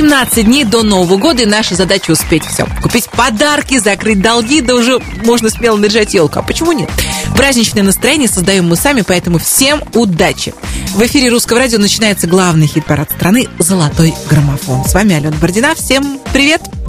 18 дней до Нового года, и наша задача успеть все. Купить подарки, закрыть долги, да уже можно смело наряжать елку. А почему нет? Праздничное настроение создаем мы сами, поэтому всем удачи! В эфире Русского радио начинается главный хит-парад страны «Золотой граммофон». С вами Алена Бородина. Всем привет!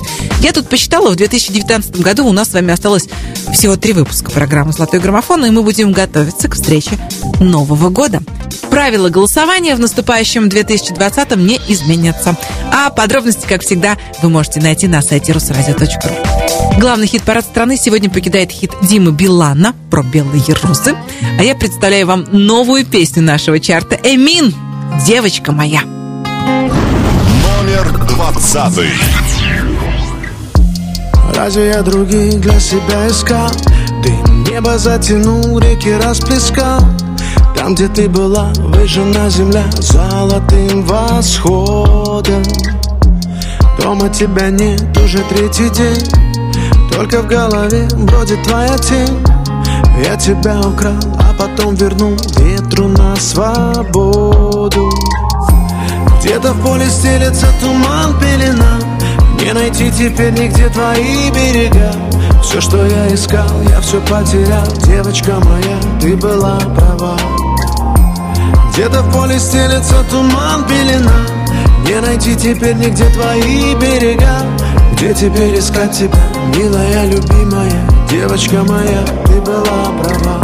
Я тут посчитала, в 2019 году у нас с вами осталось всего три выпуска программы «Золотой граммофон», и мы будем готовиться к встрече Нового года. Правила голосования в наступающем 2020 не изменятся. А подробности, как всегда, вы можете найти на сайте русрадио.ру. Главный хит-парад страны сегодня покидает хит Димы Билана про белые розы. А я представляю вам новую песню нашего чарта «Эмин. Девочка моя». Номер двадцатый. Разве я других для себя искал? Ты небо затянул, реки расплескал. Там, где ты была, выжжена земля Золотым восходом. Дома тебя нет уже третий день. Только в голове бродит твоя тень. Я тебя украл, а потом вернул Ветру на свободу. Где-то в поле стелется туман, пелена не найти теперь нигде твои берега. Все, что я искал, я все потерял. Девочка моя, ты была права. Где-то в поле стелется туман, пелена. Не найти теперь нигде твои берега. Где теперь искать тебя, милая, любимая? Девочка моя, ты была права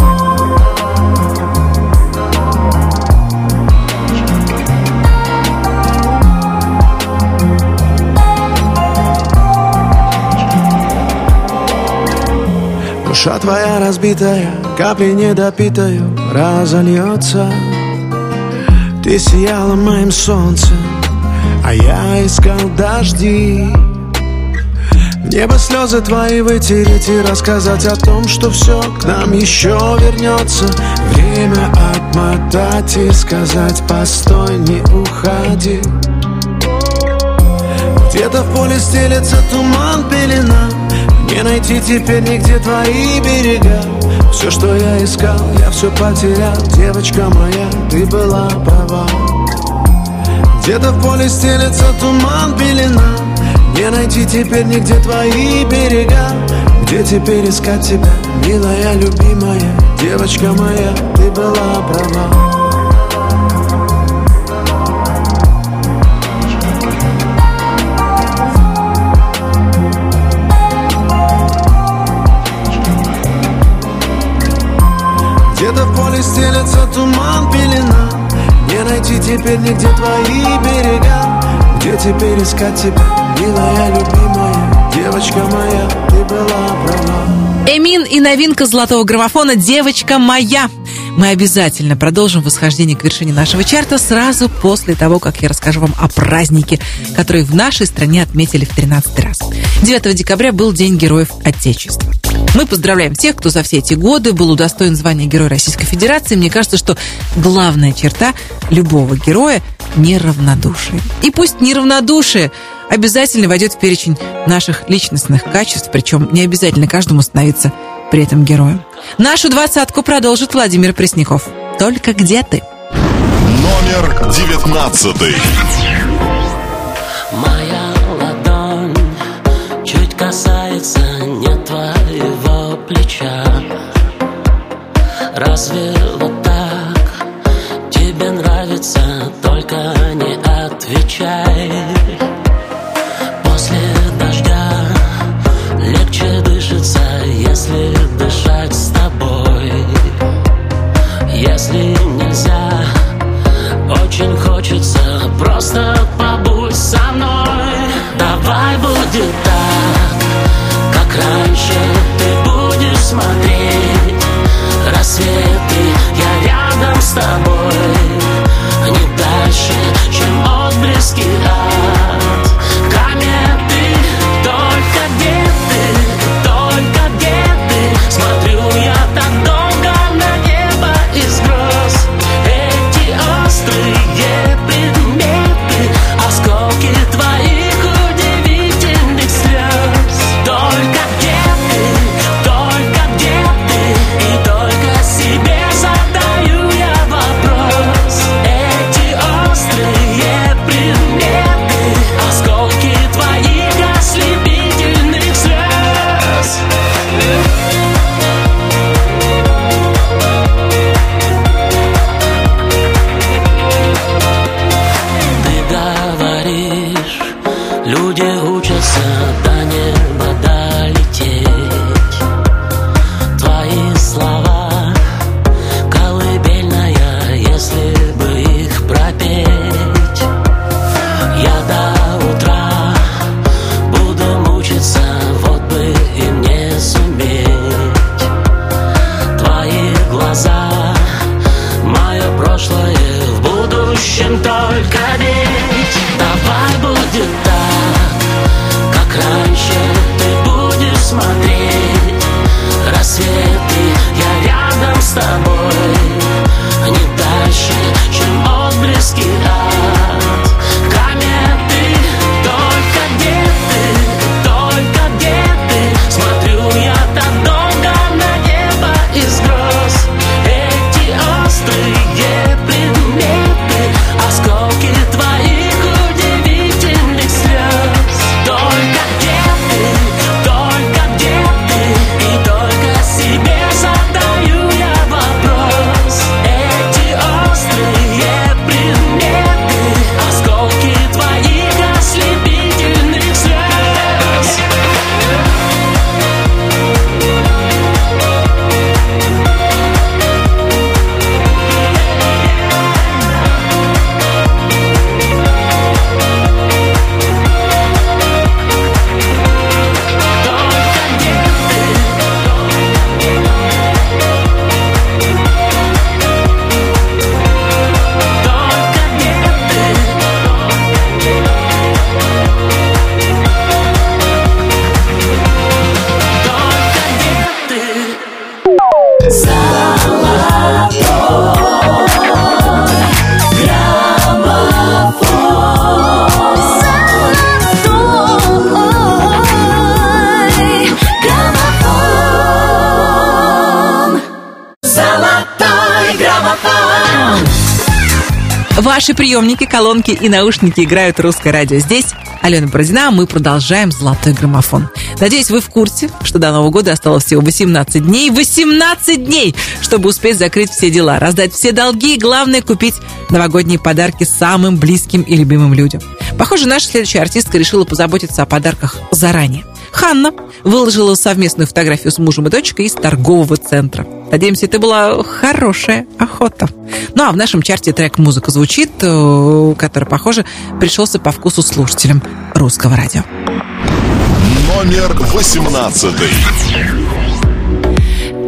Душа твоя разбитая, капли недопитаю разольется. Ты сияла моим солнцем, а я искал дожди. Небо слезы твои вытереть и рассказать о том, что все к нам еще вернется Время отмотать и сказать постой, не уходи Где-то в поле стелется туман, пелена. Не найти теперь нигде твои берега. Все, что я искал, я все потерял. Девочка моя, ты была права. Где-то в поле стелется туман, пелена. Не найти теперь нигде твои берега. Где теперь искать тебя, милая, любимая? Девочка моя, ты была права поле стелется туман, пелена Не найти теперь нигде твои берега Где теперь искать тебя, милая, любимая Девочка моя, ты была права Эмин и новинка золотого граммофона «Девочка моя». Мы обязательно продолжим восхождение к вершине нашего чарта сразу после того, как я расскажу вам о празднике, который в нашей стране отметили в 13 раз. 9 декабря был День Героев Отечества. Мы поздравляем тех, кто за все эти годы был удостоен звания Героя Российской Федерации. Мне кажется, что главная черта любого героя – неравнодушие. И пусть неравнодушие обязательно войдет в перечень наших личностных качеств, причем не обязательно каждому становиться при этом героем. Нашу двадцатку продолжит Владимир Пресняков. Только где ты? Номер девятнадцатый. Моя ладонь чуть касается не твоего плеча. Разве вот так тебе нравится, только не отвечай. После дождя легче дышится, если дышать с тобой. Если нельзя, очень хочется Просто я рядом Ваши приемники, колонки и наушники играют русское радио. Здесь Алена Бородина, а мы продолжаем «Золотой граммофон». Надеюсь, вы в курсе, что до Нового года осталось всего 18 дней. 18 дней, чтобы успеть закрыть все дела, раздать все долги и, главное, купить новогодние подарки самым близким и любимым людям. Похоже, наша следующая артистка решила позаботиться о подарках заранее. Ханна выложила совместную фотографию с мужем и дочкой из торгового центра. Надеемся, это была хорошая охота. Ну а в нашем чарте трек «Музыка звучит», э, который, похоже, пришелся по вкусу слушателям русского радио. Номер восемнадцатый.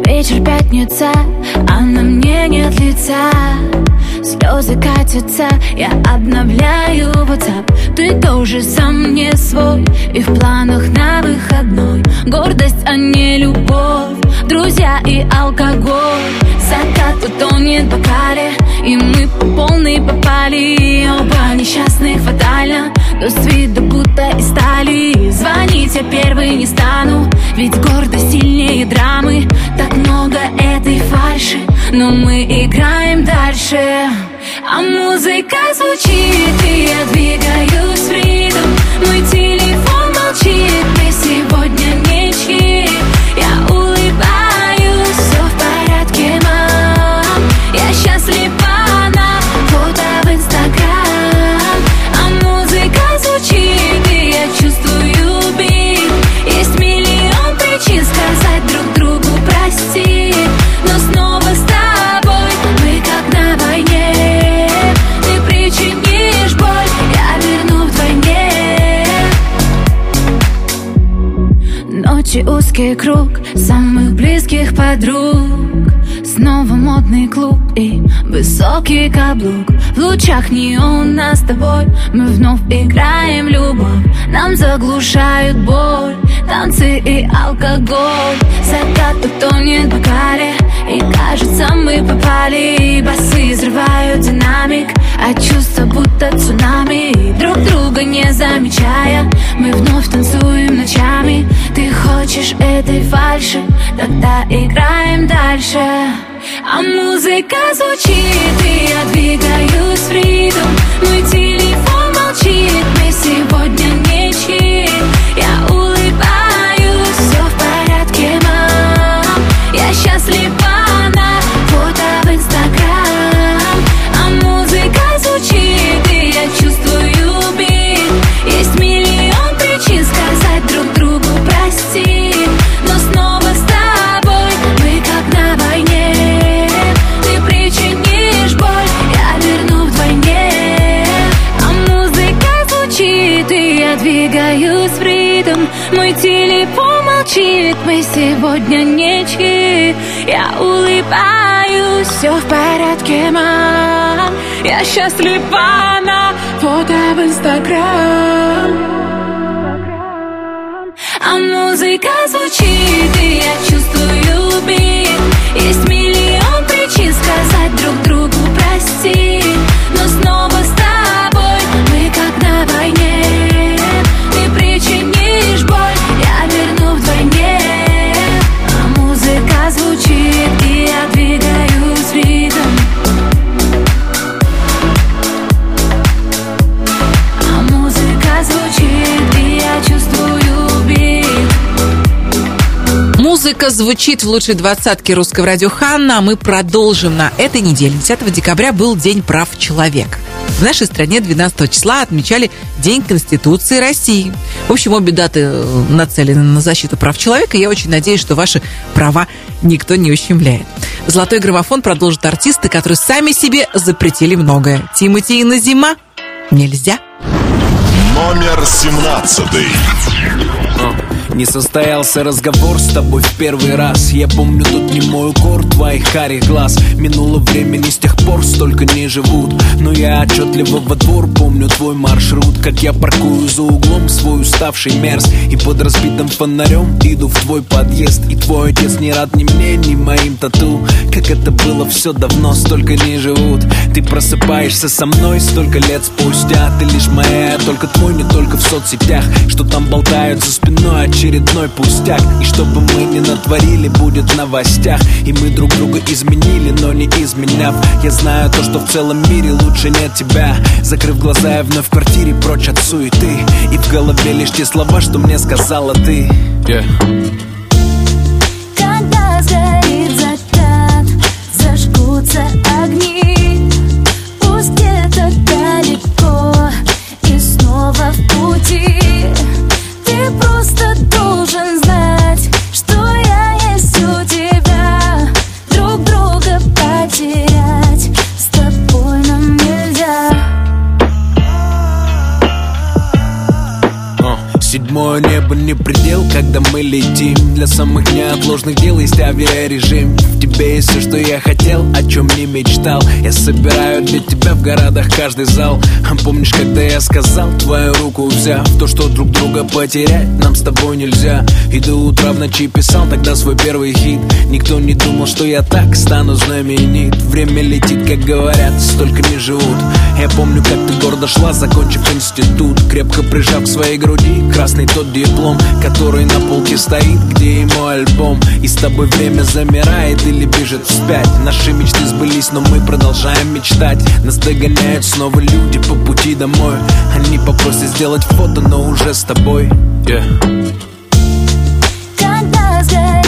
Вечер пятница, а на мне нет лица. Слезы катятся, я обновляю WhatsApp. Ты тоже сам не свой И в планах на выходной. Гордость, а не любовь Друзья и алкоголь. Закат утонет в бокале И мы по полной попали. Оба несчастных фатально Но с виду будто из стали. Звонить я первый не стану Ведь гордость сильнее драмы. Так много этой фальши Но мы играем дальше. А музыка звучит И я двигаюсь в ритм. Мой телефон молчит Мы сегодня ничьи Я улыбаюсь Все в порядке, мам. Я счастлива Ночи узкий круг самых близких подруг. Снова модный клуб и высокий каблук. В лучах неона с тобой. Мы вновь играем любовь. Нам заглушают боль, танцы и алкоголь. Закат утонет в бокале кажется мы попали Басы взрывают динамик, а чувства будто цунами. Друг друга не замечая, мы вновь танцуем ночами. Ты хочешь этой фальши, тогда играем дальше. А музыка звучит, и я двигаюсь в ритм. Мой телефон молчит, мы сегодня ничьи телефон молчит, мы сегодня ничьи Я улыбаюсь, все в порядке, мам Я счастлива на фото в инстаграм а музыка звучит, и я чувствую бит Есть миллион Музыка звучит в лучшей двадцатке русского радио Ханна, а мы продолжим на этой неделе. 10 декабря был День прав человека. В нашей стране 12 числа отмечали День Конституции России. В общем, обе даты э, нацелены на защиту прав человека. Я очень надеюсь, что ваши права никто не ущемляет. Золотой граммофон продолжит артисты, которые сами себе запретили многое. Тимати и Назима нельзя. Номер семнадцатый. Не состоялся разговор с тобой в первый раз. Я помню тот немой укор твоих карих глаз. Минуло времени с тех пор столько не живут. Но я отчетливо во двор помню твой маршрут. Как я паркую за углом свой уставший мерз. И под разбитым фонарем иду в твой подъезд. И твой отец не рад ни мне, ни моим тату. Как это было все давно, столько не живут. Ты просыпаешься со мной столько лет спустя. Ты лишь моя, только твой, не только в соцсетях Что там болтают за спиной, очередной пустяк. И чтобы мы не натворили, будет в новостях. И мы друг друга изменили, но не изменяв. Я знаю то, что в целом мире лучше нет тебя. Закрыв глаза, я вновь в квартире прочь от суеты. И в голове лишь те слова, что мне сказала ты. Yeah. Когда сгорит закат, зажгутся огни небо не предел, когда мы летим. Для самых неотложных дел есть авиарежим. В тебе есть все, что я хотел, о чем не мечтал. Я собираю для тебя в городах каждый зал. А Помнишь, когда я сказал, твою руку взяв? То, что друг друга потерять нам с тобой нельзя. И до утра в ночи писал тогда свой первый хит. Никто не думал, что я так стану знаменит. Время летит, как говорят, столько не живут. Я помню, как ты гордо шла, закончив институт. Крепко прижав к своей груди красный тот диплом Который на полке стоит, где и мой альбом. И с тобой время замирает или бежит вспять. Наши мечты сбылись, но мы продолжаем мечтать. Нас догоняют снова люди по пути домой. Они попросят сделать фото, но уже с тобой. Yeah. Когда сгорит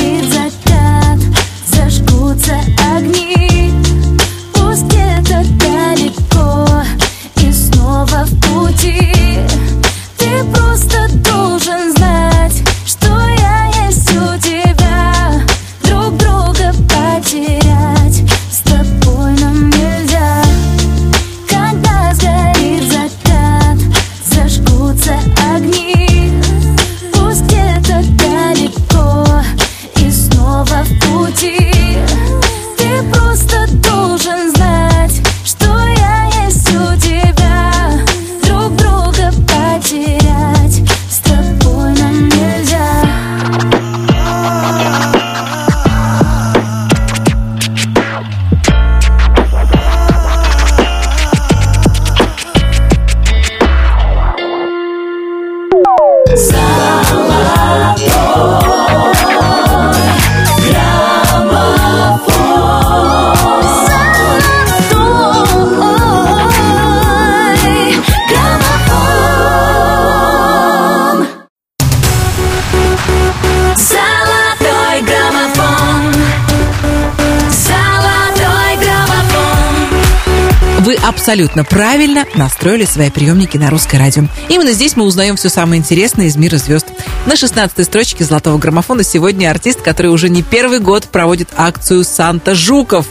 абсолютно правильно настроили свои приемники на русское радио. Именно здесь мы узнаем все самое интересное из мира звезд. На 16 строчке золотого граммофона сегодня артист, который уже не первый год проводит акцию «Санта Жуков».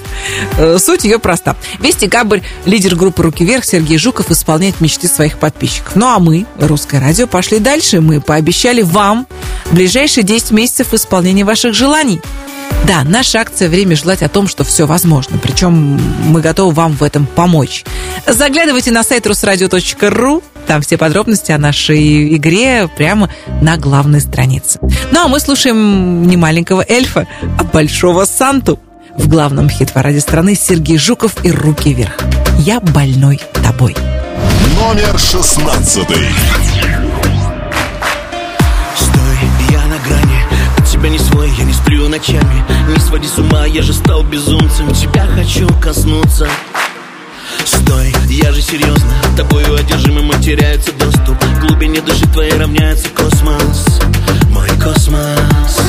Э, Суть ее проста. Весь декабрь лидер группы «Руки вверх» Сергей Жуков исполняет мечты своих подписчиков. Ну а мы, русское радио, пошли дальше. Мы пообещали вам ближайшие 10 месяцев исполнения ваших желаний. Да, наша акция «Время желать» о том, что все возможно. Причем мы готовы вам в этом помочь. Заглядывайте на сайт русрадио.ру. Там все подробности о нашей игре прямо на главной странице. Ну а мы слушаем не маленького эльфа, а большого Санту. В главном хит-параде страны Сергей Жуков и «Руки вверх». «Я больной тобой». Номер шестнадцатый. Сплю ночами Не своди с ума, я же стал безумцем. Тебя хочу коснуться. Стой, я же серьезно. Тобою одержимым и теряется доступ. К глубине души твоей равняется космос. Мой космос.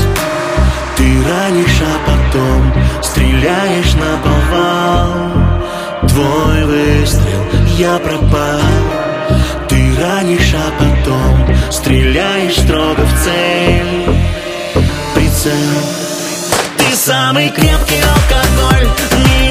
Ты ранишь, а потом Стреляешь на повал. Твой выстрел, я пропал. Ты ранишь, а потом Стреляешь строго в цель Прицел Ты самый крепкий алкоголь Меня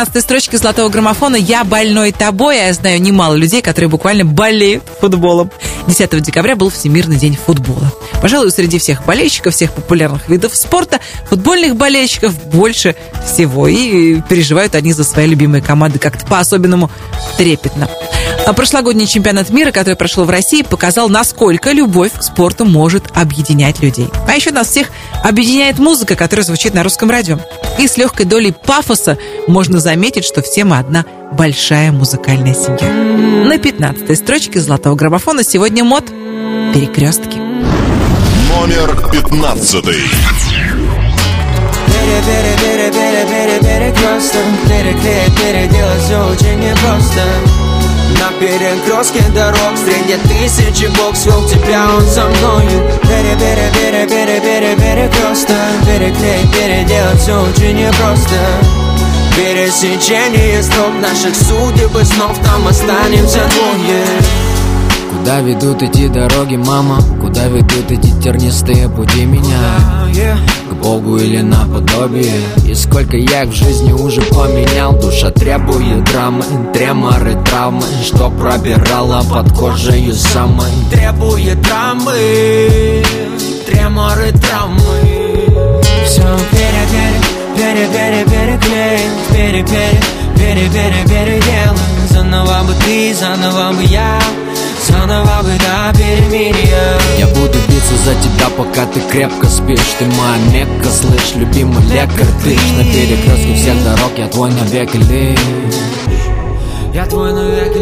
15 строчке золотого граммофона «Я больной тобой». А я знаю немало людей, которые буквально болеют футболом. 10 декабря был Всемирный день футбола. Пожалуй, среди всех болельщиков, всех популярных видов спорта, футбольных болельщиков больше всего. И переживают они за свои любимые команды как-то по-особенному трепетно. А прошлогодний чемпионат мира, который прошел в России, показал, насколько любовь к спорту может объединять людей. А еще нас всех объединяет музыка, которая звучит на русском радио. И с легкой долей пафоса можно заметить, что все мы одна большая музыкальная семья. На 15 строчке золотого граммофона сегодня мод «Перекрестки». Номер 15. Пере-пере-пере-пере-перекресток Переклеить, переделать все очень непросто На перекрестке дорог Среди тысячи бог свел тебя он со мною. Пере-пере-пере-пере-пере-перекресток Переклеить, переделать все очень непросто. Пересечение строк наших судеб и снов Там останемся двое. Куда ведут эти дороги, мама? Куда ведут эти тернистые пути меня? Богу или наподобие? И сколько я их в жизни уже поменял? Душа требует драмы, треморы, травмы. Что пробирала под кожей самой? Требует травмы Треморы, травмы. Все пере-пере, пере-пере, переклеим Пере-пере, пере-пере, переделаем Заново бы ты, заново бы я Заново до перемирия Я буду биться за тебя, пока ты крепко спишь. Ты моя мекка, слышь, любимый лекарь. Ты ж на перекрестке всех дорог, я твой навеки лишь. Я твой навеки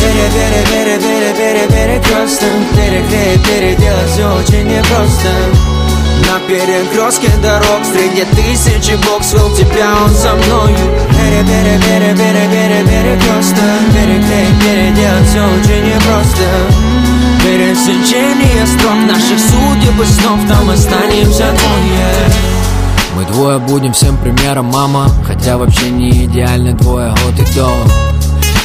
Пере-пере-пере-пере-пере-перекресток Переклеить, переделать все очень непросто На перекрестке дорог. Среди тысячи бог свел тебя он со мною. Пере-пере-пере-пере-пере-перекресток Переклеить, переделать все очень непросто. Пересечение строк наших судеб и снов Там останемся двое. Мы двое будем всем примером, мама. Хотя вообще не идеальны двое. От и до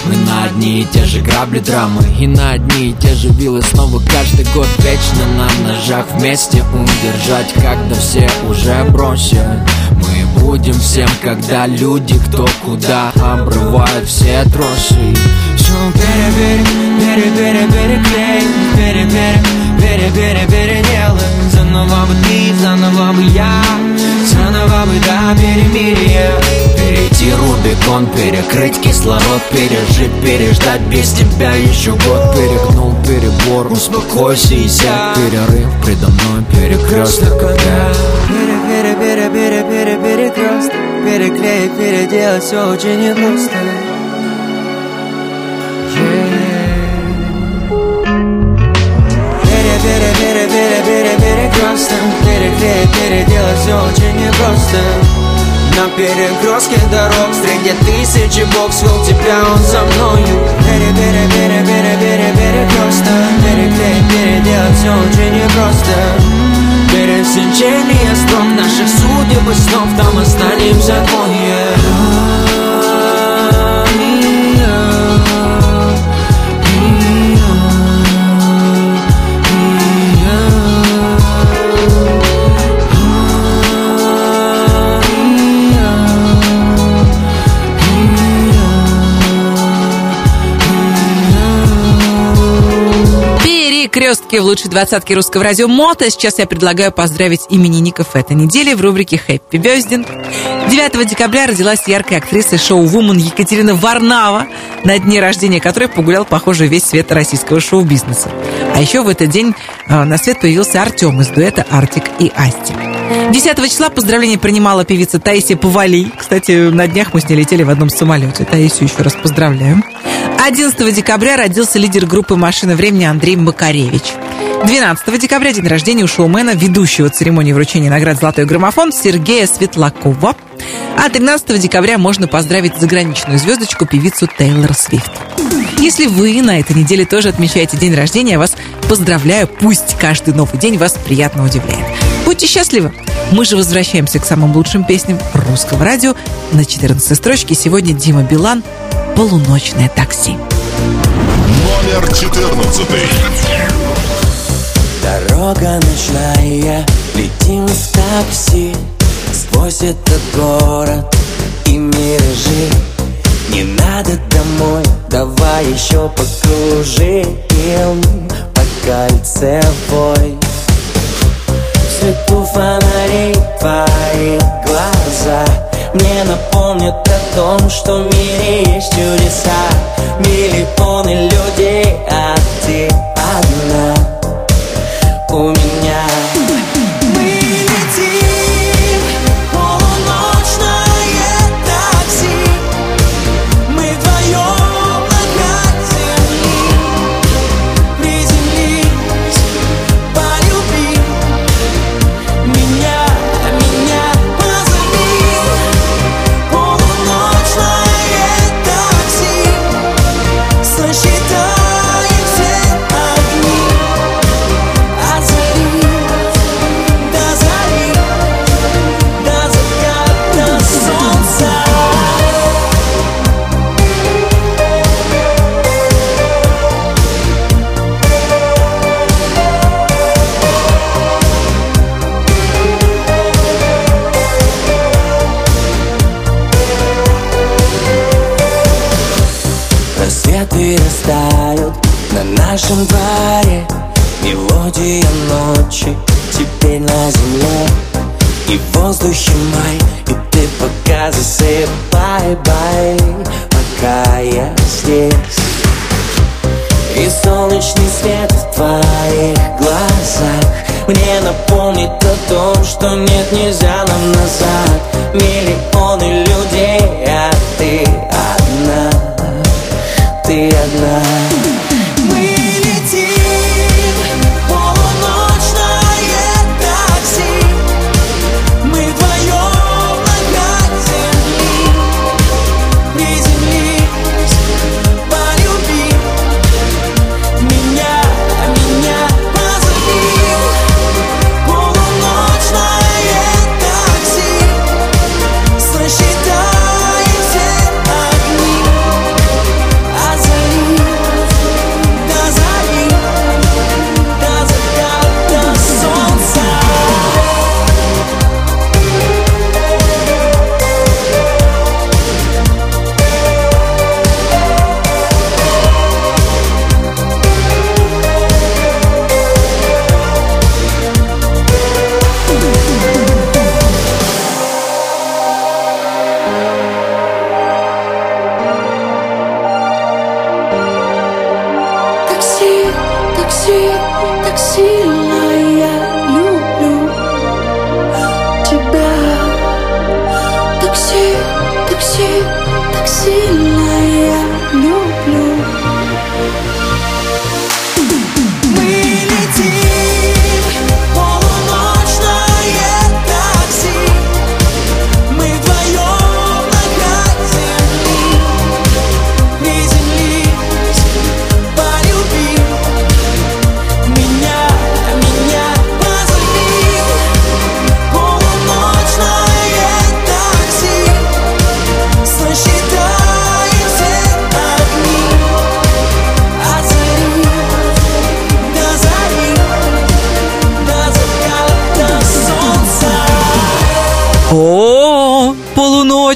мы на одни и те же грабли драмы И на одни и те же вилы снова каждый год Вечно на ножах вместе удержать Когда все уже бросят Мы будем всем, когда люди кто куда Обрывают все тросы. Все пере-пере, пере-пере, переклеим Пере-пере, пере-пере, переделаем Заново бы ты, заново бы я. Заново бы до перемирия Перейти Рубикон, перекрыть кислород Пережить, переждать без тебя еще год. Перегнул перебор, успокойся и сядь Перерыв предо мной, перекресток. Опять Пере-пере-пере-пере-перекресток Переклеить, переделать все очень непросто. Пере-пере-пере-пере-перекресток Переклеить, переделать все очень непросто на перекрестке дорог. Среди тысячи бог свел тебя он со мною. Пере-пере-пере-пере-пере-перекресток Переклеить, переделать все очень непросто Пересечение строк наших судеб и снов Там останемся двое Перекрестки в лучшей двадцатке русского радио Мота. Сейчас я предлагаю поздравить именинников этой недели в рубрике «Хэппи Бездин». 9 декабря родилась яркая актриса шоу-вумен Екатерина Варнава, на дне рождения которой погулял, похоже, весь свет российского шоу-бизнеса. А еще в этот день э, на свет появился Артем из дуэта «Артик и Асти». 10 числа поздравления принимала певица Таисия Повали. Кстати, на днях мы с ней летели в одном самолете. Таисию еще раз поздравляем. 11 декабря родился лидер группы «Машина времени» Андрей Макаревич. 12 декабря день рождения у шоумена, ведущего церемонии вручения наград «Золотой граммофон» Сергея Светлакова. А 13 декабря можно поздравить заграничную звездочку певицу Тейлор Свифт. Если вы на этой неделе тоже отмечаете день рождения, я вас поздравляю. Пусть каждый новый день вас приятно удивляет. Будьте счастливы! Мы же возвращаемся к самым лучшим песням русского радио. На 14 строчке сегодня Дима Билан «Полуночное такси». Номер 14. Дорога ночная, летим в такси Сквозь этот город и миражи Не надо домой, давай еще покружим По кольцевой В свету фонарей твои глаза Мне напомнят о том, что в мире есть чудеса. Миллионы людей, а ты одна. У меня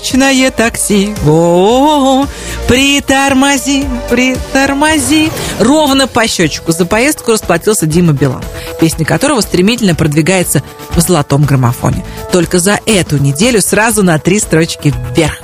полуночное такси. О, притормози, притормози. Ровно по счетчику за поездку расплатился Дима Билан, песня которого стремительно продвигается в золотом граммофоне. Только за эту неделю сразу на три строчки вверх.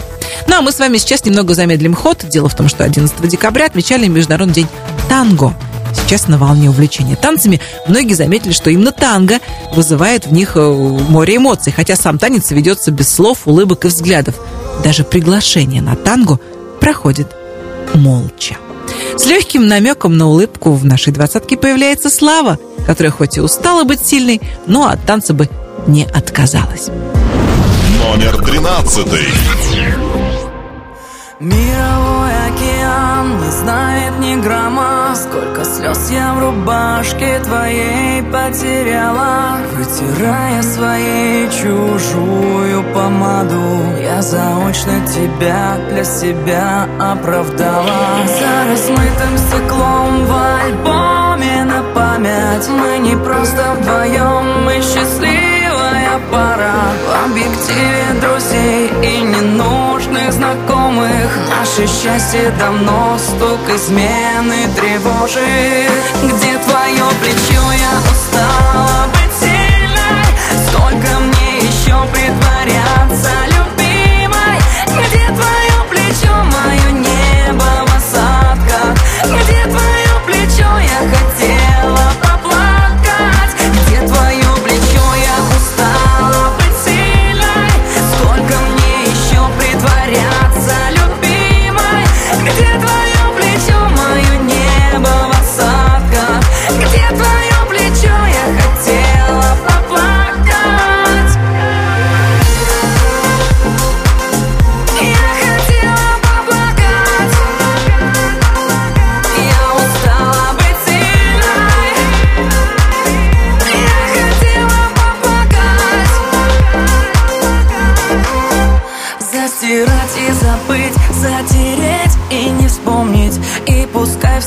Ну а мы с вами сейчас немного замедлим ход. Дело в том, что 11 декабря отмечали Международный день танго. Сейчас на волне увлечения танцами. Многие заметили, что именно танго вызывает в них э, море эмоций, хотя сам танец ведется без слов, улыбок и взглядов. Даже приглашение на танго проходит молча. С легким намеком на улыбку в нашей двадцатке появляется Слава, которая хоть и устала быть сильной, но от танца бы не отказалась. Номер тринадцатый. Мировой океан не знает ни грамма Сколько слез я в рубашке твоей потеряла Вытирая своей чужую помаду. Я заочно тебя для себя оправдала. За размытым стеклом в альбоме на память Мы не просто вдвоем, мы счастливая пара В объективе друзей и ненужных знакомых. Наше счастье давно стук измены тревожит. Где твое плечо, я устала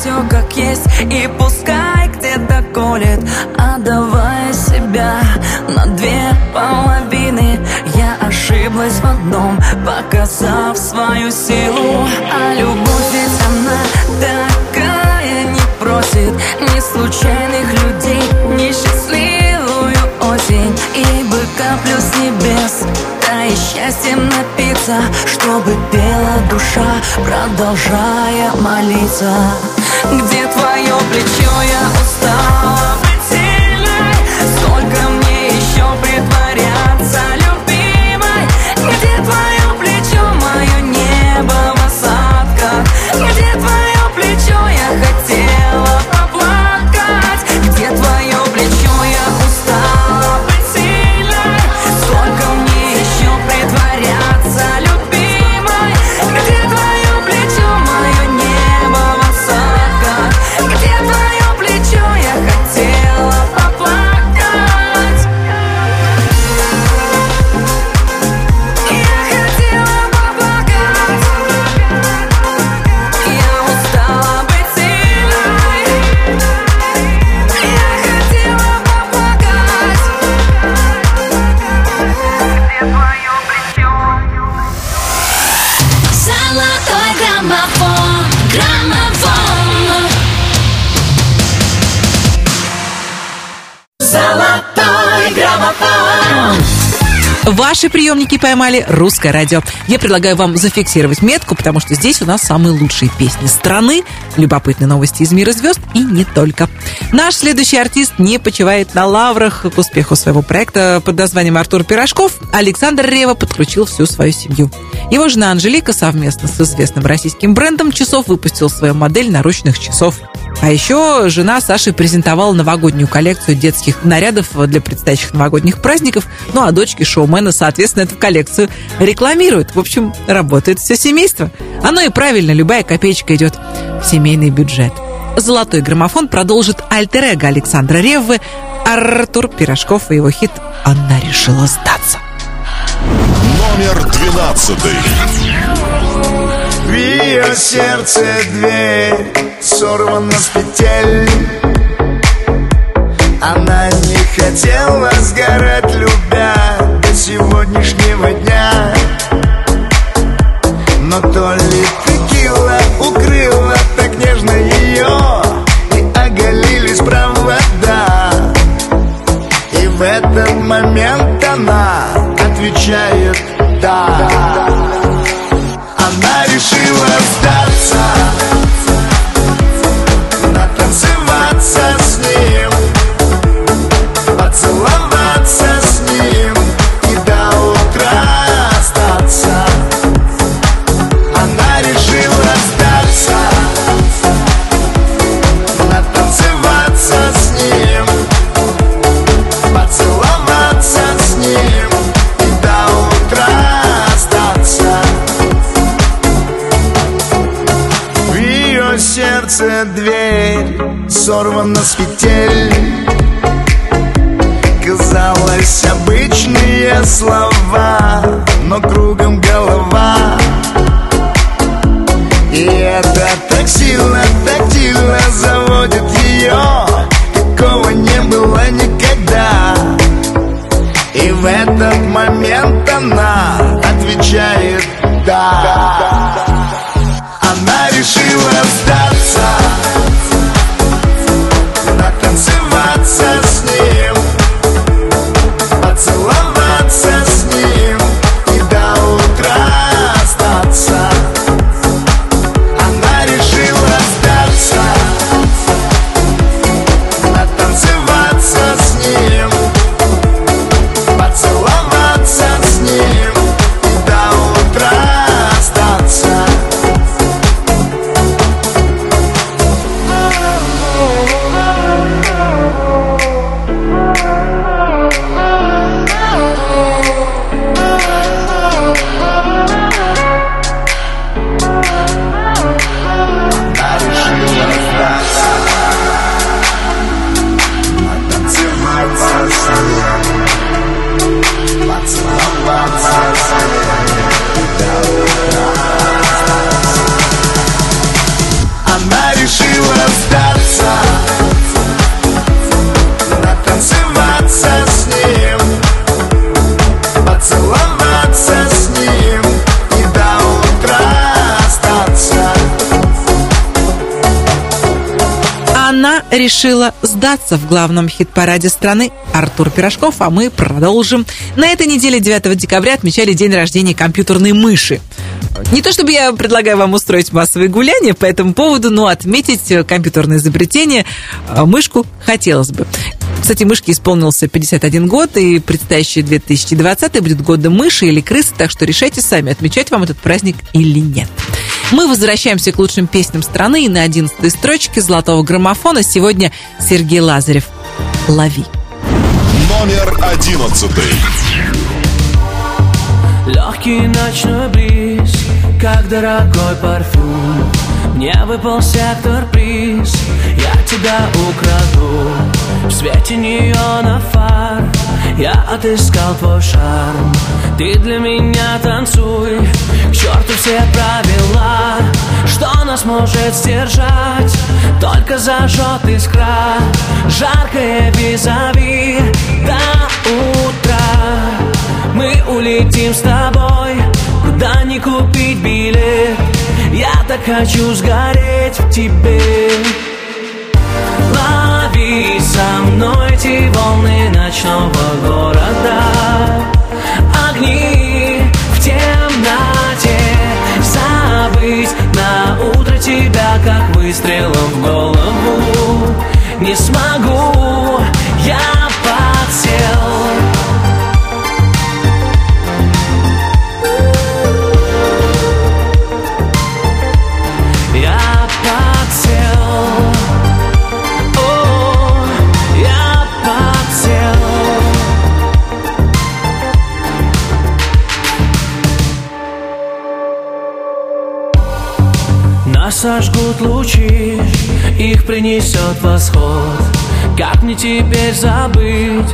все как есть, и пускай где-то колет Отдавая себя на две половины. Я ошиблась в одном, показав свою силу. А любовь ведь она такая не просит. Ни случайных людей, ни счастливую осень. И бы каплю с небес и счастьем напиться Чтобы пела душа, продолжая молиться Где твое плечо, я устала Ваши приемники поймали русское радио. Я предлагаю вам зафиксировать метку, потому что здесь у нас самые лучшие песни страны, любопытные новости из мира звезд и не только. Наш следующий артист не почивает на лаврах к успеху своего проекта под названием Артур Пирожков. Александр Рева подключил всю свою семью. Его жена Анжелика совместно с известным российским брендом часов выпустила свою модель наручных часов. А еще жена Саши презентовала новогоднюю коллекцию детских нарядов для предстоящих новогодних праздников, ну а дочки шоумена, соответственно, эту коллекцию рекламируют. В общем, работает все семейство. Оно и правильно, любая копеечка идет в семейный бюджет. Золотой граммофон продолжит альтер Александра Реввы, Артур Пирожков и его хит «Она решила сдаться». Номер двенадцатый. В ее сердце дверь сорвана с петель Она не хотела сгорать, любя до сегодняшнего дня Но то ли так нежно ее И оголились провода И в этот момент она отвечает «да» решила сдаться в главном хит-параде страны Артур Пирожков, а мы продолжим. На этой неделе 9 декабря отмечали день рождения компьютерной мыши. Не то чтобы я предлагаю вам устроить массовые гуляния по этому поводу, но отметить э, компьютерное изобретение э, мышку хотелось бы. Кстати, мышке исполнился 51 год, и предстоящий 2020 будет годом мыши или крысы, так что решайте сами, отмечать вам этот праздник или нет. Мы возвращаемся к лучшим песням страны, и на 11 строчке золотого граммофона сегодня Сергей Лазарев «Лови». Номер одиннадцатый. Легкий ночной бриз, как дорогой парфюм Мне выпал сектор приз, я тебя украду В свете неона фар, я отыскал твой шарм. Ты для меня танцуй, к черту все правила. Что нас может сдержать, только зажжет искра. Жаркое визави. До утра. Мы улетим с тобой. Куда не купить билет. Я так хочу сгореть в тебе Лови со мной эти волны ночного города. Огни в темноте. Забыть на утро тебя как выстрелом в голову. Не смогу, я Нас сожгут лучи, их принесет восход. Как мне теперь забыть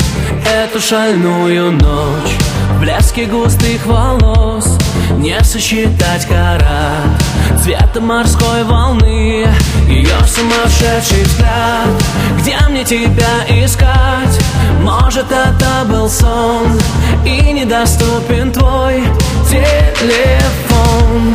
эту шальную ночь? В блеске густых волос не сосчитать карат Цвета морской волны, ее сумасшедший взгляд Где мне тебя искать? Может это был сон И недоступен твой телефон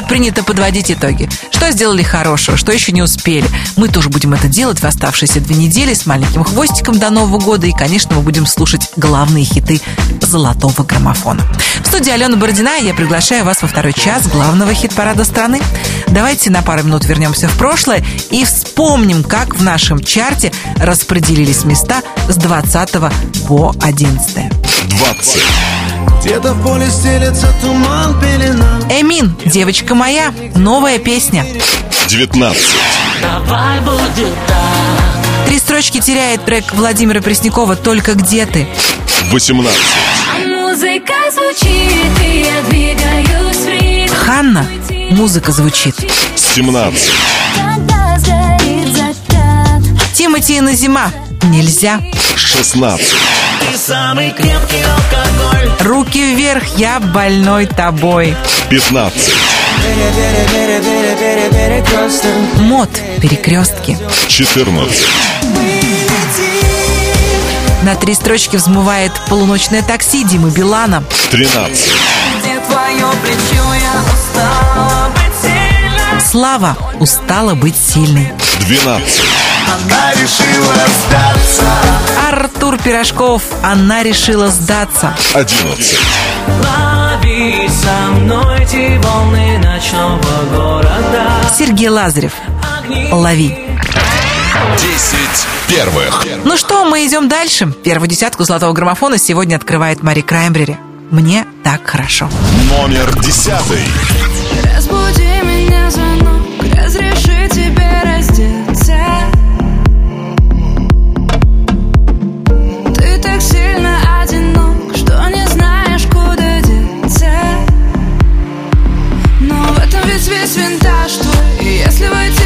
года принято подводить итоги. Что сделали хорошего, что еще не успели. Мы тоже будем это делать в оставшиеся две недели с маленьким хвостиком до Нового года. И, конечно, мы будем слушать главные хиты золотого граммофона. В студии Алена Бородина я приглашаю вас во второй час главного хит-парада страны. Давайте на пару минут вернемся в прошлое и вспомним, как в нашем чарте распределились места с 20 по 11. 20. Где-то в поле стелется туман, пелена Эмин, девочка моя, новая песня. 19. Давай будет так Три строчки теряет трек Владимира Преснякова «Только где ты?». 18. Музыка звучит, и я двигаюсь в ритм. Ханна, музыка звучит. 17. Когда сгорит закат. Тимати и Назима, нельзя. 16. Самый крепкий алкоголь Руки вверх, я больной тобой. 15. Мод, перекрестки. 14. На три строчки взмывает полуночное такси Димы Билана. 13. Где твое плечо, я устала быть сильной Слава, устала быть сильной. 12. Она решила сдаться Артур Пирожков, она решила сдаться. 11. Лови со мной эти волны ночного города Сергей Лазарев, лови. 10 первых. Ну что, мы идем дальше. Первую десятку золотого граммофона сегодня открывает Мари Краймбрери. Мне так хорошо. Номер 10. Разбуди меня звонок, винтаж И если войти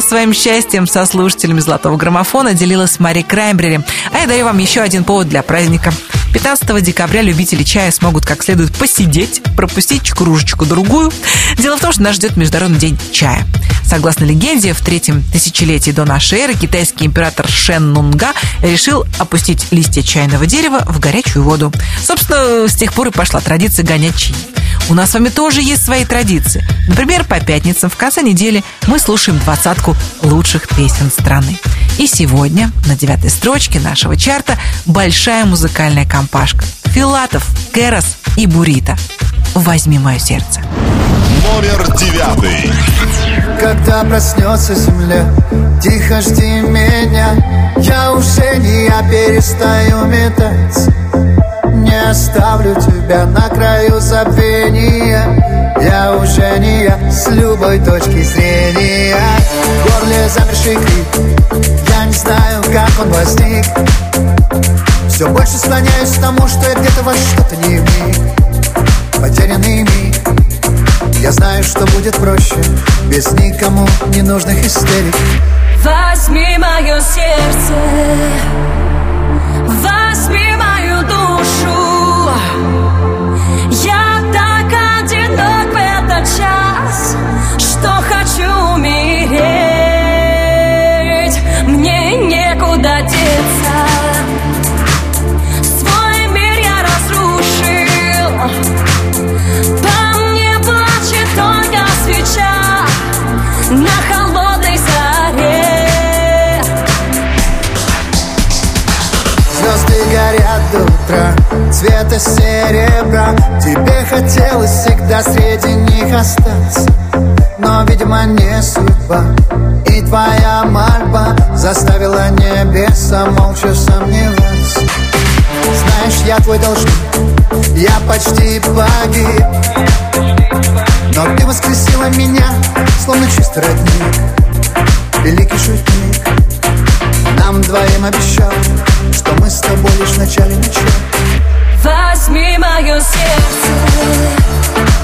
своим счастьем со слушателями «Золотого граммофона» делилась Мари Краймбрери. А я даю вам еще один повод для праздника. 15 декабря любители чая смогут как следует посидеть, пропустить кружечку-другую. Дело в том, что нас ждет Международный день чая. Согласно легенде, в третьем тысячелетии до нашей эры китайский император Шен Нунга решил опустить листья чайного дерева в горячую воду. Собственно, с тех пор и пошла традиция гонять чаи. У нас с вами тоже есть свои традиции. Например, по пятницам в конце недели мы слушаем двадцатку лучших песен страны. И сегодня на девятой строчке нашего чарта большая музыкальная компашка. Филатов, Керос и Бурита. Возьми мое сердце. Номер девятый. Когда проснется земля, тихо жди меня Я уже не я перестаю метаться Не оставлю тебя на краю забвения Я уже не я с любой точки зрения. В горле замерший крик. Я не знаю, как он возник. Все больше склоняюсь к тому, что я где-то во что-то не вник. Потерянный миг. Я знаю, что будет проще. Без никому ненужных истерик. Возьми мое сердце. Возьми мою душу. Я Цвета серебра. Тебе хотелось всегда среди них остаться. Но, видимо, не судьба. И твоя мольба Заставила небеса молча сомневаться. Знаешь, я твой должник. Я почти погиб. Но ты воскресила меня Словно чистый родник. Великий шутник. Нам двоим обещал Что мы с тобой лишь в начале начала Возьми мое сердце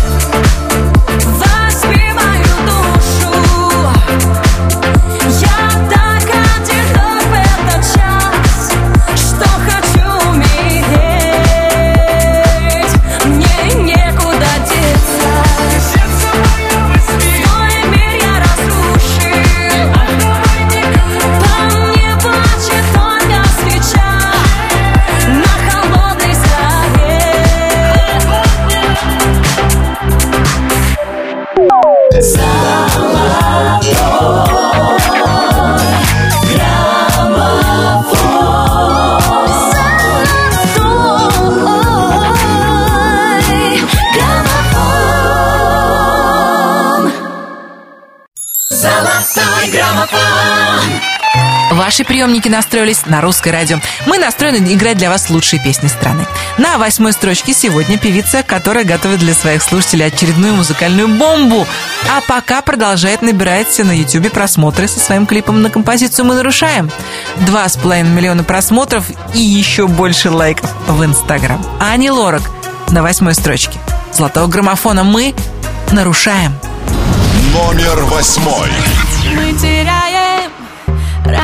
Ваши приемники настроились на русское радио. Мы настроены играть для вас лучшие песни страны. На восьмой строчке сегодня певица, которая готовит для своих слушателей очередную музыкальную бомбу. А пока продолжает набирать на ютубе просмотры со своим клипом на композицию «Мы нарушаем». Два с половиной миллиона просмотров и еще больше лайков в Инстаграм. Ани Лорак на восьмой строчке. Золотого граммофона мы нарушаем. Номер восьмой. Мы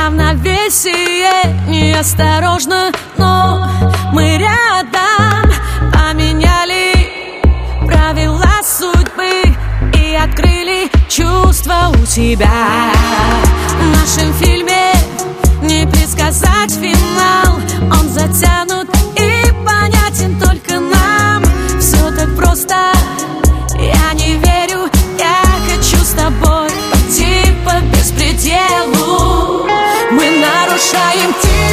равновесие Неосторожно, но мы рядом. Поменяли правила судьбы И открыли чувства у тебя В нашем фильме не предсказать финал Он затянут и понятен только нам. Все так просто, я не верю Я хочу с тобой пойти по беспределу Мы нарушаем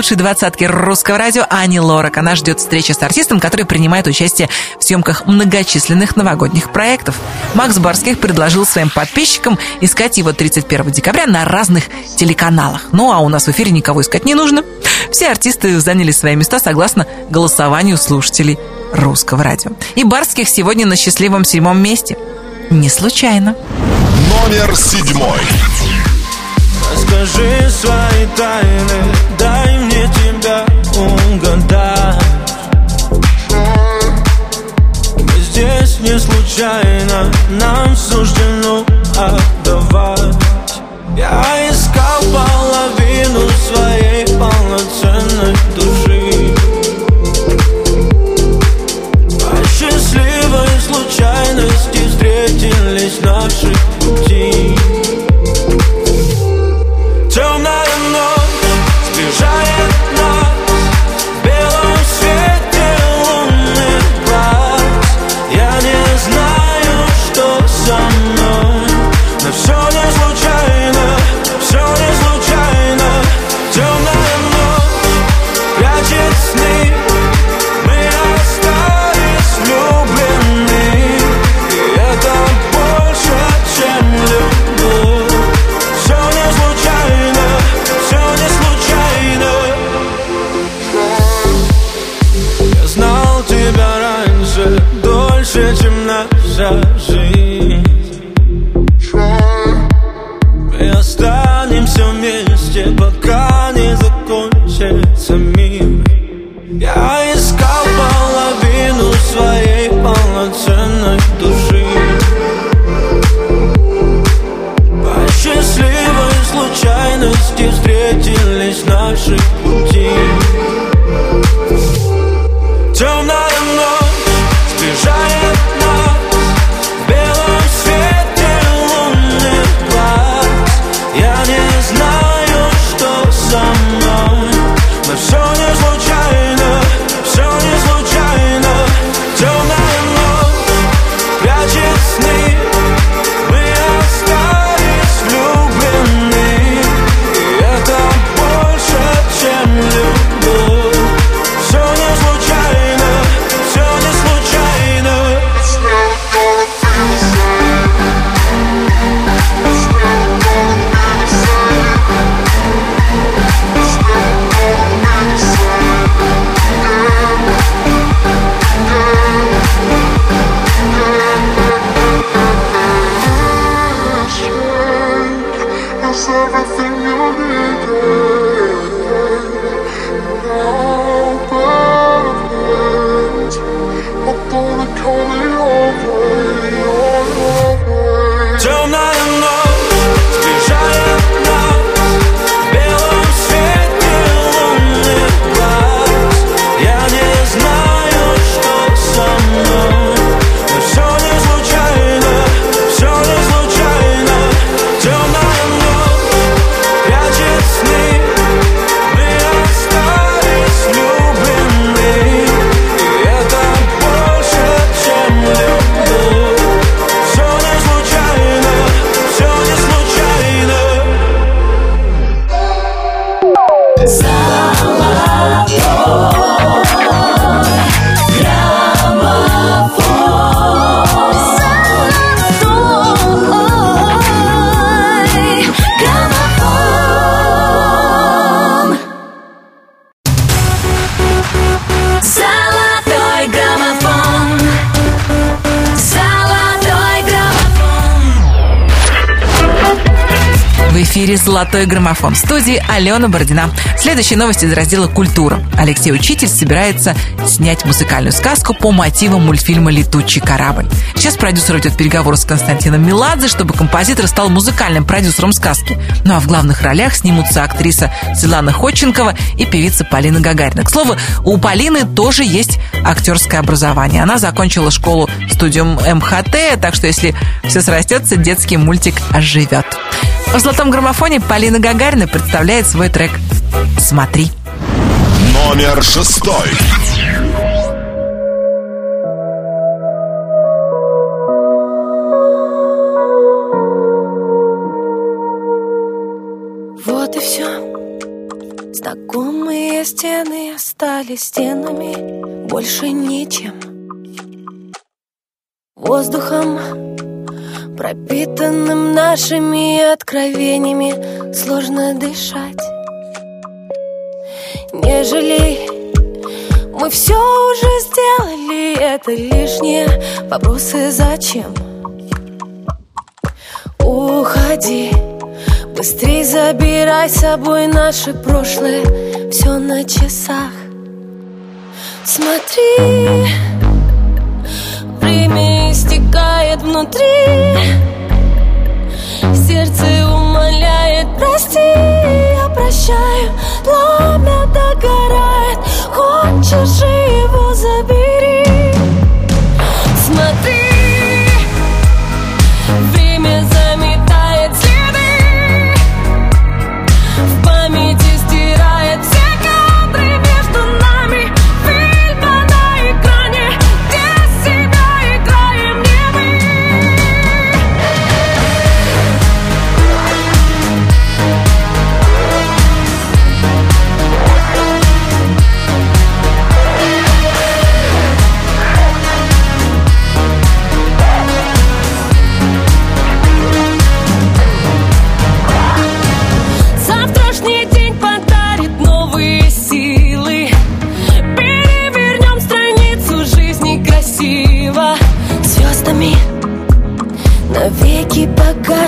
лучшей двадцатке русского радио Ани Лорак. Она ждет встречи с артистом, который принимает участие в съемках многочисленных новогодних проектов. Макс Барских предложил своим подписчикам искать его 31 декабря на разных телеканалах. Ну а у нас в эфире никого искать не нужно. Все артисты заняли свои места согласно голосованию слушателей русского радио. И Барских сегодня на счастливом седьмом месте. Не случайно. Номер седьмой. Расскажи свои тайны, дай угадать Мы здесь не случайно, нам суждено отдавать. Я искал половину своей полноценной души. По счастливой случайности встретились наши «Золотой граммофон» в студии Алена Бородина. Следующие новости из раздела «Культура». Алексей Учитель собирается снять музыкальную сказку по мотивам мультфильма «Летучий корабль». Сейчас продюсер ведет переговоры с Константином Меладзе, чтобы композитор стал музыкальным продюсером сказки. Ну а в главных ролях снимутся актриса Светлана Ходченкова и певица Полина Гагарина. К слову, у Полины тоже есть актерское образование. Она закончила школу студиум МХТ, так что если все срастется, детский мультик оживет. В «Золотом граммофоне» Полина Гагарина представляет свой трек «Смотри». Номер шестой. Вот и все, стены остались стенами Больше ничем нашими откровениями Сложно дышать. Не жалей Мы все уже сделали Это лишние вопросы зачем? Уходи Быстрей забирай с собой наше прошлое. Все на часах. Смотри Время истекает внутри Сердце умоляет Прости, я прощаю Пламя догорает Хочешь его забери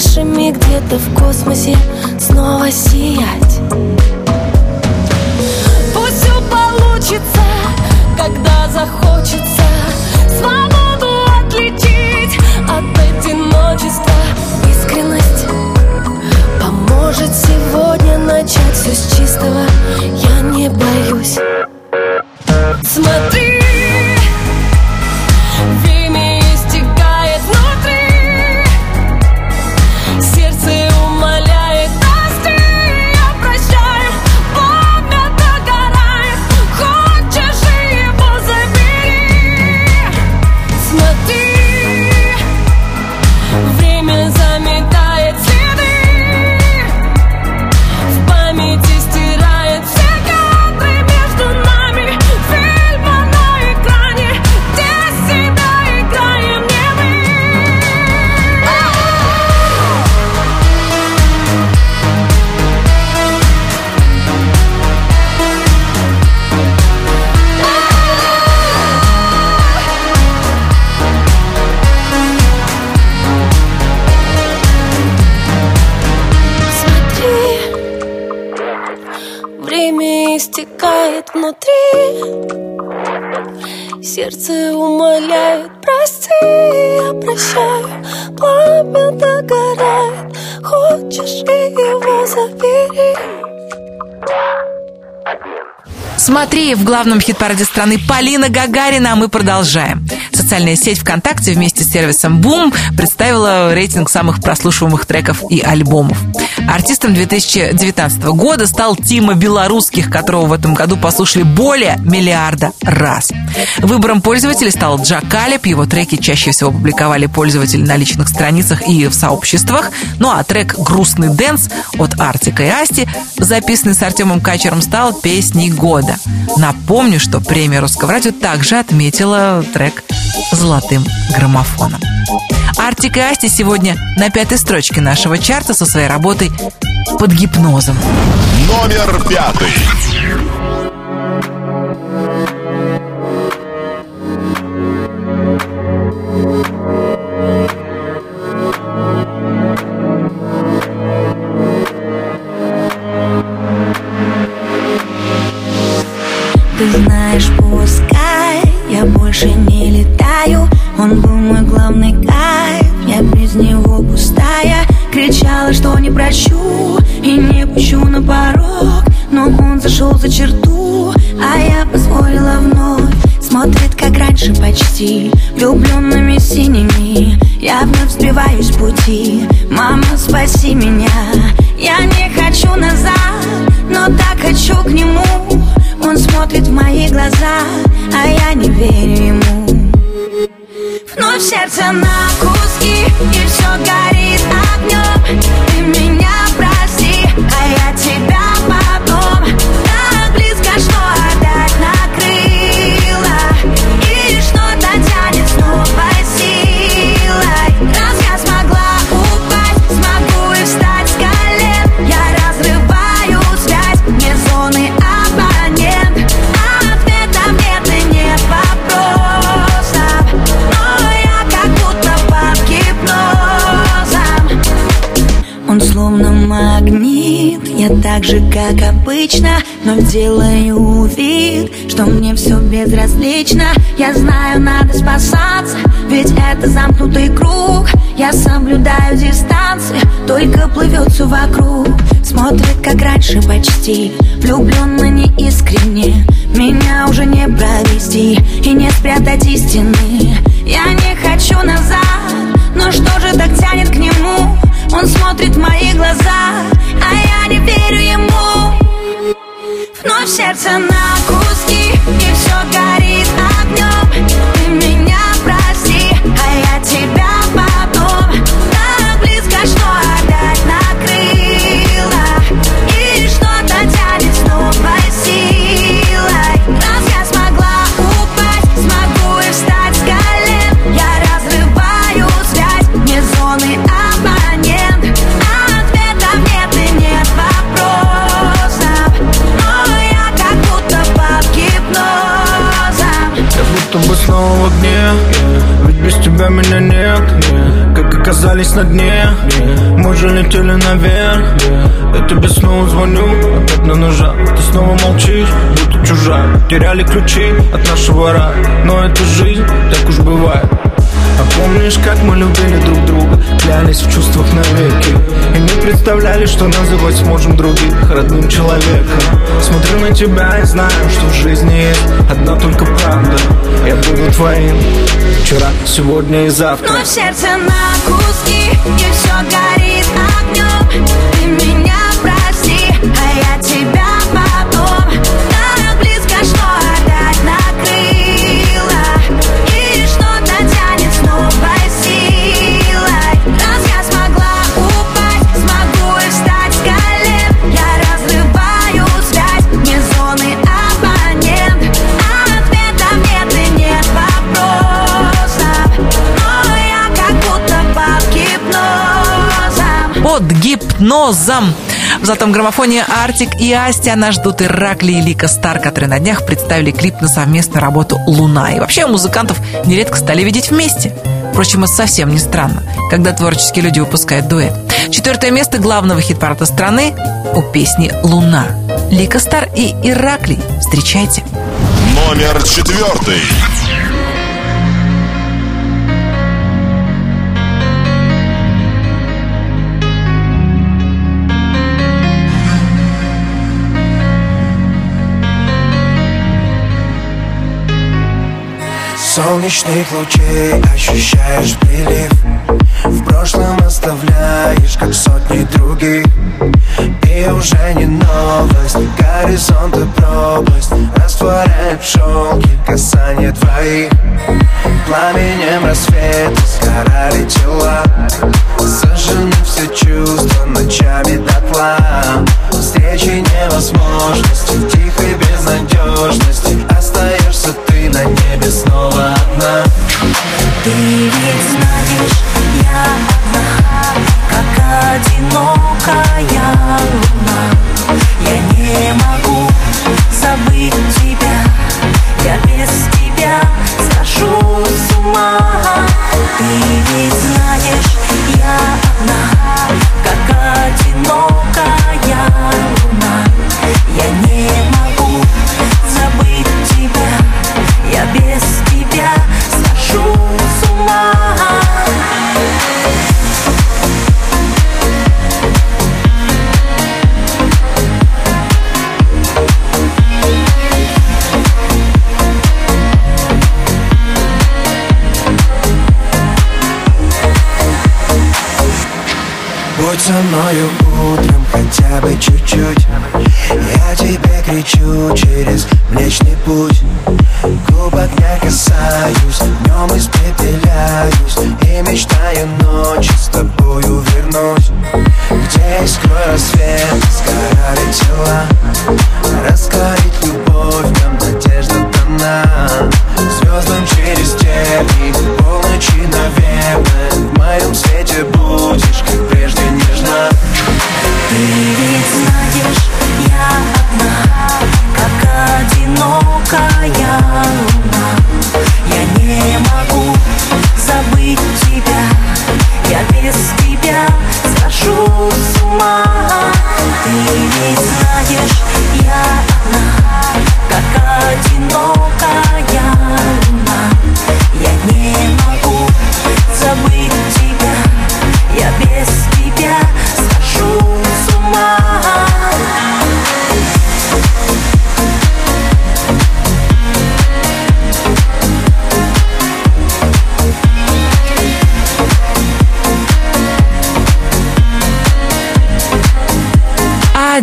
погашими где-то в космосе Снова сиять. Пусть все получится, когда захочется. Свободу отличить от одиночества. Искренность Поможет сегодня начать все с чистого. Я не боюсь истекает внутри. Сердце умоляет, прости, я прощаю. Пламя догорает, хочешь и его забери Смотри, в главном хит-параде страны Полина Гагарина, а мы продолжаем. Социальная сеть ВКонтакте вместе с сервисом Boom представила рейтинг самых прослушиваемых треков и альбомов. Артистом 2019 года стал Тима Белорусских, которого в этом году послушали более миллиарда раз. Выбором пользователей стал Jah Khalib. Его треки чаще всего публиковали пользователи на личных страницах и в сообществах. Ну а трек «Грустный дэнс» от Артика и Асти, записанный с Артемом Качером, стал песней года. Напомню, что премия Русского радио также отметила трек «Золотым граммофоном». Артик и Асти сегодня на пятой строчке нашего чарта со своей работой «Под гипнозом». Номер пятый. Ты знаешь, пускай. Я больше не летаю. Он был мой главный кайф, я без него пустая. Кричала, что не прощу. И не пущу на порог. Но он зашел за черту, а я позволила вновь. Смотрит, как раньше почти, влюбленными синими. Я вновь сбиваюсь с пути, мама, спаси меня. Я не хочу назад, но так хочу к нему Он смотрит в мои глаза, а я не верю ему. Вновь сердце на куски, и все горит огнем Ты меня так же, как обычно Но делаю вид, что мне все безразлично. Я знаю, надо спасаться, ведь это замкнутый круг. Я соблюдаю дистанции, только плывет все вокруг. Смотрит, как раньше почти, влюбленно неискренне. Меня уже не провести и не спрятать истины. Я не хочу назад, но что же так тянет к нему? Он смотрит в мои глаза, а я не верю ему. Вновь сердце на куски, и все горит Ведь без тебя меня нет. Как оказались на дне. Мы же летели наверх. Я тебе снова звоню. Опять на ножах Ты снова молчишь, будто чужак. Теряли ключи от нашего рая. Но это жизнь, так уж бывает а помнишь, как мы любили друг друга Клялись в чувствах навеки? И не представляли, что называть сможем других родным человеком. Смотрю на тебя и знаю, что в жизни есть одна только правда. Я буду твоим Вчера, сегодня и завтра. Вновь сердце на куски И все горит огнем Ты меня гипнозом. В золотом граммофоне Артик и Астя нас ждут Иракли и Лика Стар, которые на днях представили клип на совместную работу «Луна». И вообще музыкантов нередко стали видеть вместе. Впрочем, это совсем не странно, когда творческие люди выпускают дуэт. Четвертое место главного хит-парада страны у песни «Луна». Лика Стар и Ираклий. Встречайте. Номер четвертый. Солнечных лучей ощущаешь прилив. В прошлом оставляешь, как сотни других. И уже не новость, горизонт и пропасть. Растворяет в шелке касание твоих Пламенем рассвета сгорали тела Сожжены все чувства ночами дотла. Встречи невозможности, тихой безнадежности Остаешься на небе снова одна. Ты ведь знаешь, я одна, как одинокая луна. Я не могу забыть тебя, я без тебя схожу с ума. Ты ведь знаешь, я одна, как одинокая луна. Я не со мною утром хотя бы чуть-чуть. Я тебе кричу через Млечный путь. Губ огня касаюсь, днем испепеляюсь. И мечтаю ночью с тобою вернуть. Где искрой рассвет сгорали тела Раскорить любовь, нам надежда дана. Звездам через степи,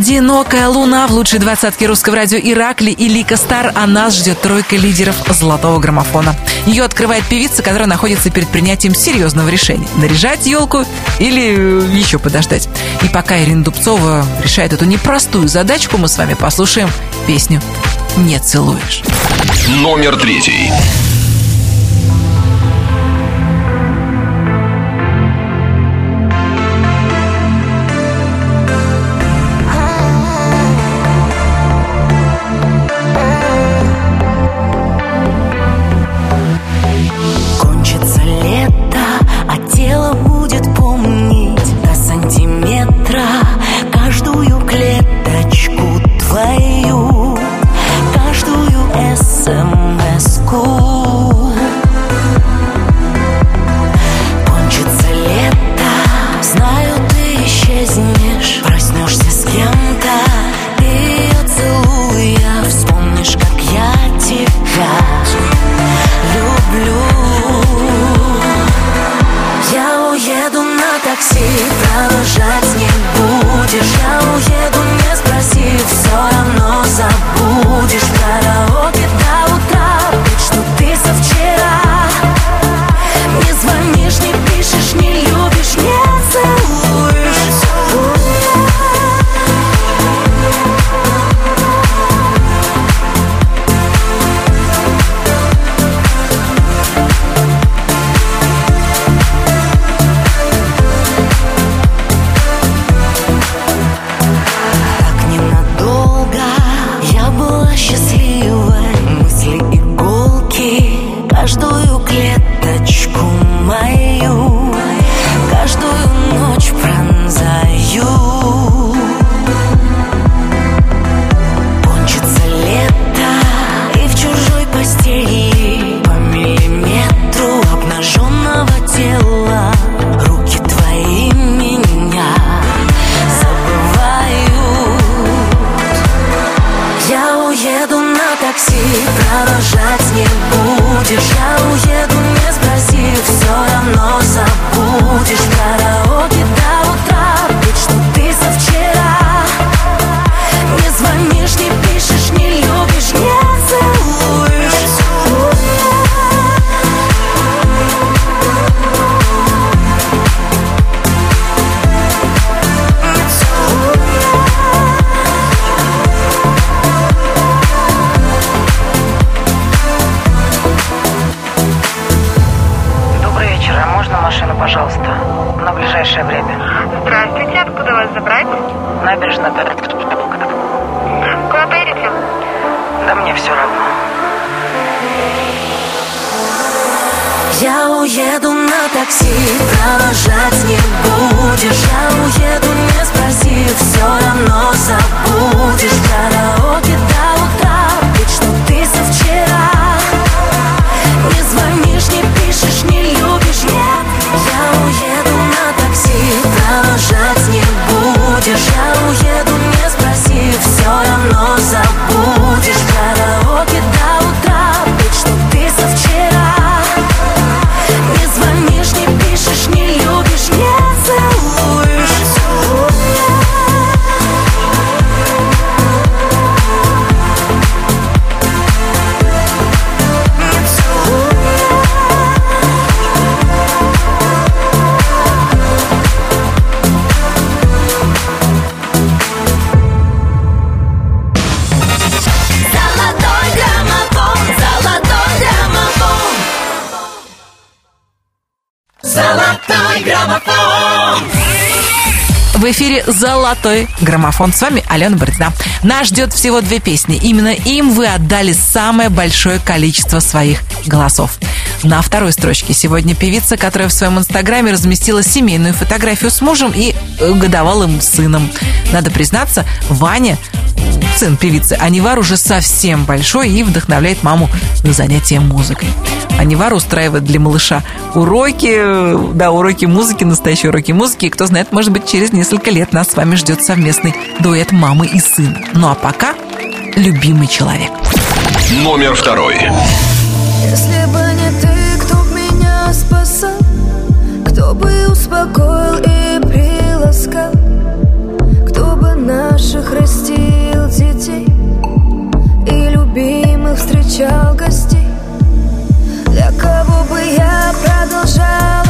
«Одинокая луна» в лучшей двадцатке русского радио Иракли и Лика Стар, а нас ждет тройка лидеров золотого граммофона. Ее открывает певица, которая находится перед принятием серьезного решения. Наряжать елку или еще подождать. И пока Ирина Дубцова решает эту непростую задачку, мы с вами послушаем песню «Не целуешь». Номер третий. Граммофон. В эфире «Золотой граммофон». С вами Алена Бородина. Нас ждет всего две песни. Именно им вы отдали самое большое количество своих голосов. На второй строчке сегодня певица, которая в своем инстаграме разместила семейную фотографию с мужем и э, годовалым сыном. Надо признаться, Ваня сын певицы Анивар уже совсем большой и вдохновляет маму на занятия музыкой. Анивар устраивает для малыша уроки, да, уроки музыки, настоящие уроки музыки. И кто знает, может быть, через несколько лет нас с вами ждет совместный дуэт мамы и сына. Ну а пока любимый человек. Номер второй. Если бы не ты, кто б меня спасал Кто бы успокоил и приласкал бы наших растил детей И любимых встречал гостей. Для кого бы я продолжала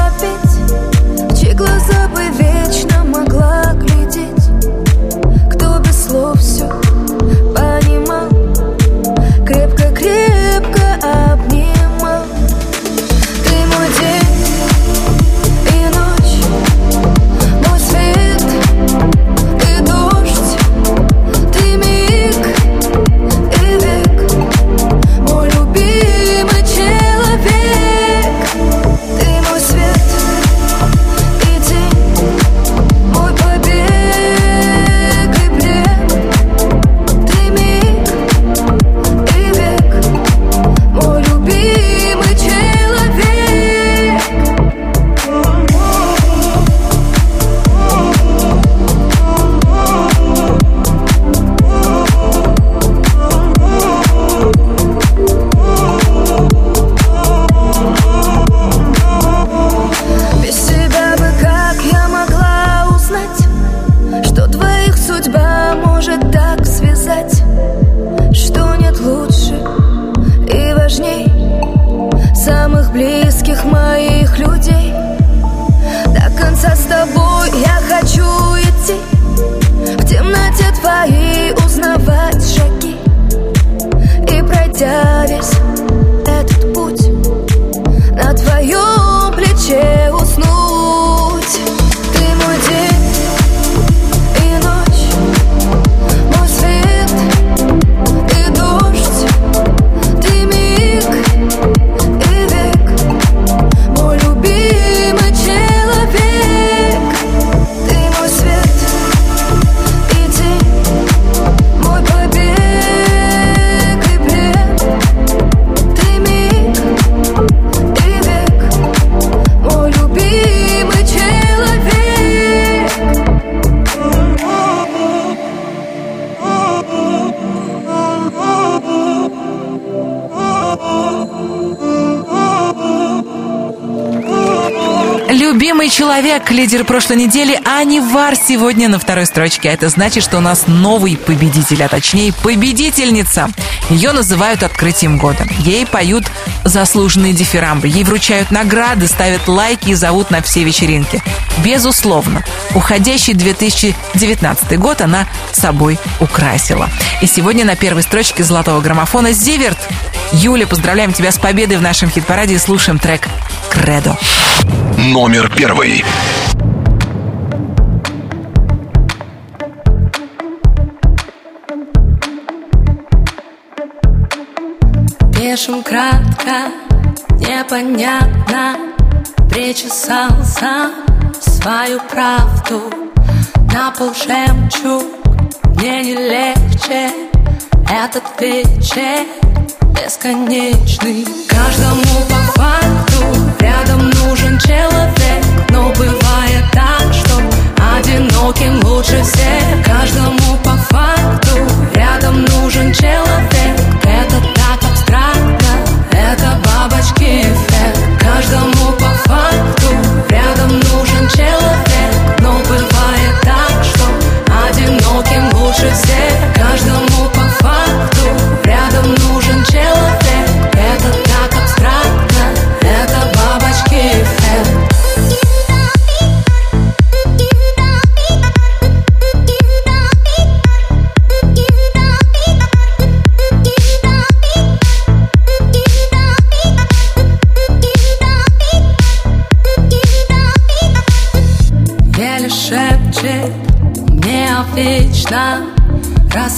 лидер прошлой недели, Ани Вар сегодня на второй строчке. А это значит, что у нас новый победитель, а точнее победительница. Ее называют открытием года. Ей поют заслуженные дифирамбы, ей вручают награды, ставят лайки и зовут на все вечеринки. Безусловно, уходящий 2019 год она собой украсила. И сегодня на первой строчке золотого граммофона Зиверт. Юля, поздравляем тебя с победой в нашем хит-параде и слушаем трек «Кредо». Номер первый. Пишем кратко, непонятно Причесал сам свою правду. На пол жемчуг мне не легче Этот вечер бесконечный. Каждому по факту рядом нужен человек Но бывает так, что одиноким лучше всех. Каждому по факту рядом нужен человек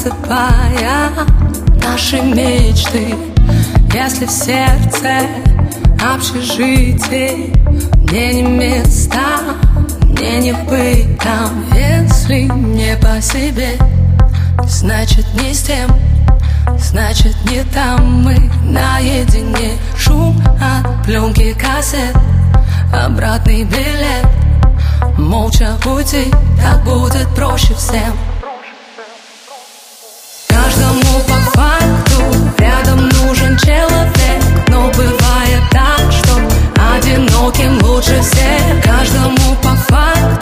Рассыпая наши мечты. Если в сердце общежитие Мне не места, мне не быть там. Если не по себе, значит не с тем Значит не там. Мы наедине. Шум от пленки кассет Обратный билет. Молча уйти, так будет проще всем Каждому по факту рядом нужен человек. Но бывает так, что одиноким лучше всех. Каждому по факту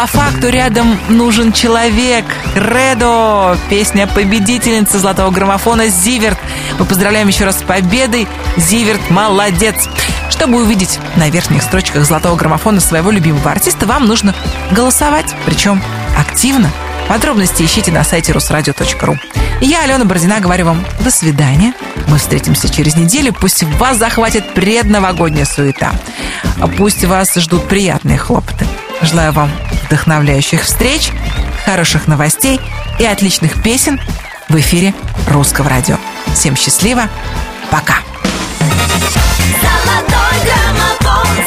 по факту рядом нужен человек. Редо, песня победительницы золотого граммофона Зиверт. Мы поздравляем еще раз с победой. Зиверт, молодец. Чтобы увидеть на верхних строчках золотого граммофона своего любимого артиста, вам нужно голосовать, причем активно. Подробности ищите на сайте русрадио.ру. Я, Алена Бородина, говорю вам до свидания. Мы встретимся через неделю. Пусть вас захватит предновогодняя суета. Пусть вас ждут приятные хлопоты. Желаю вам вдохновляющих встреч, хороших новостей и отличных песен в эфире Русского радио. Всем счастливо. Пока. Золотой граммофон,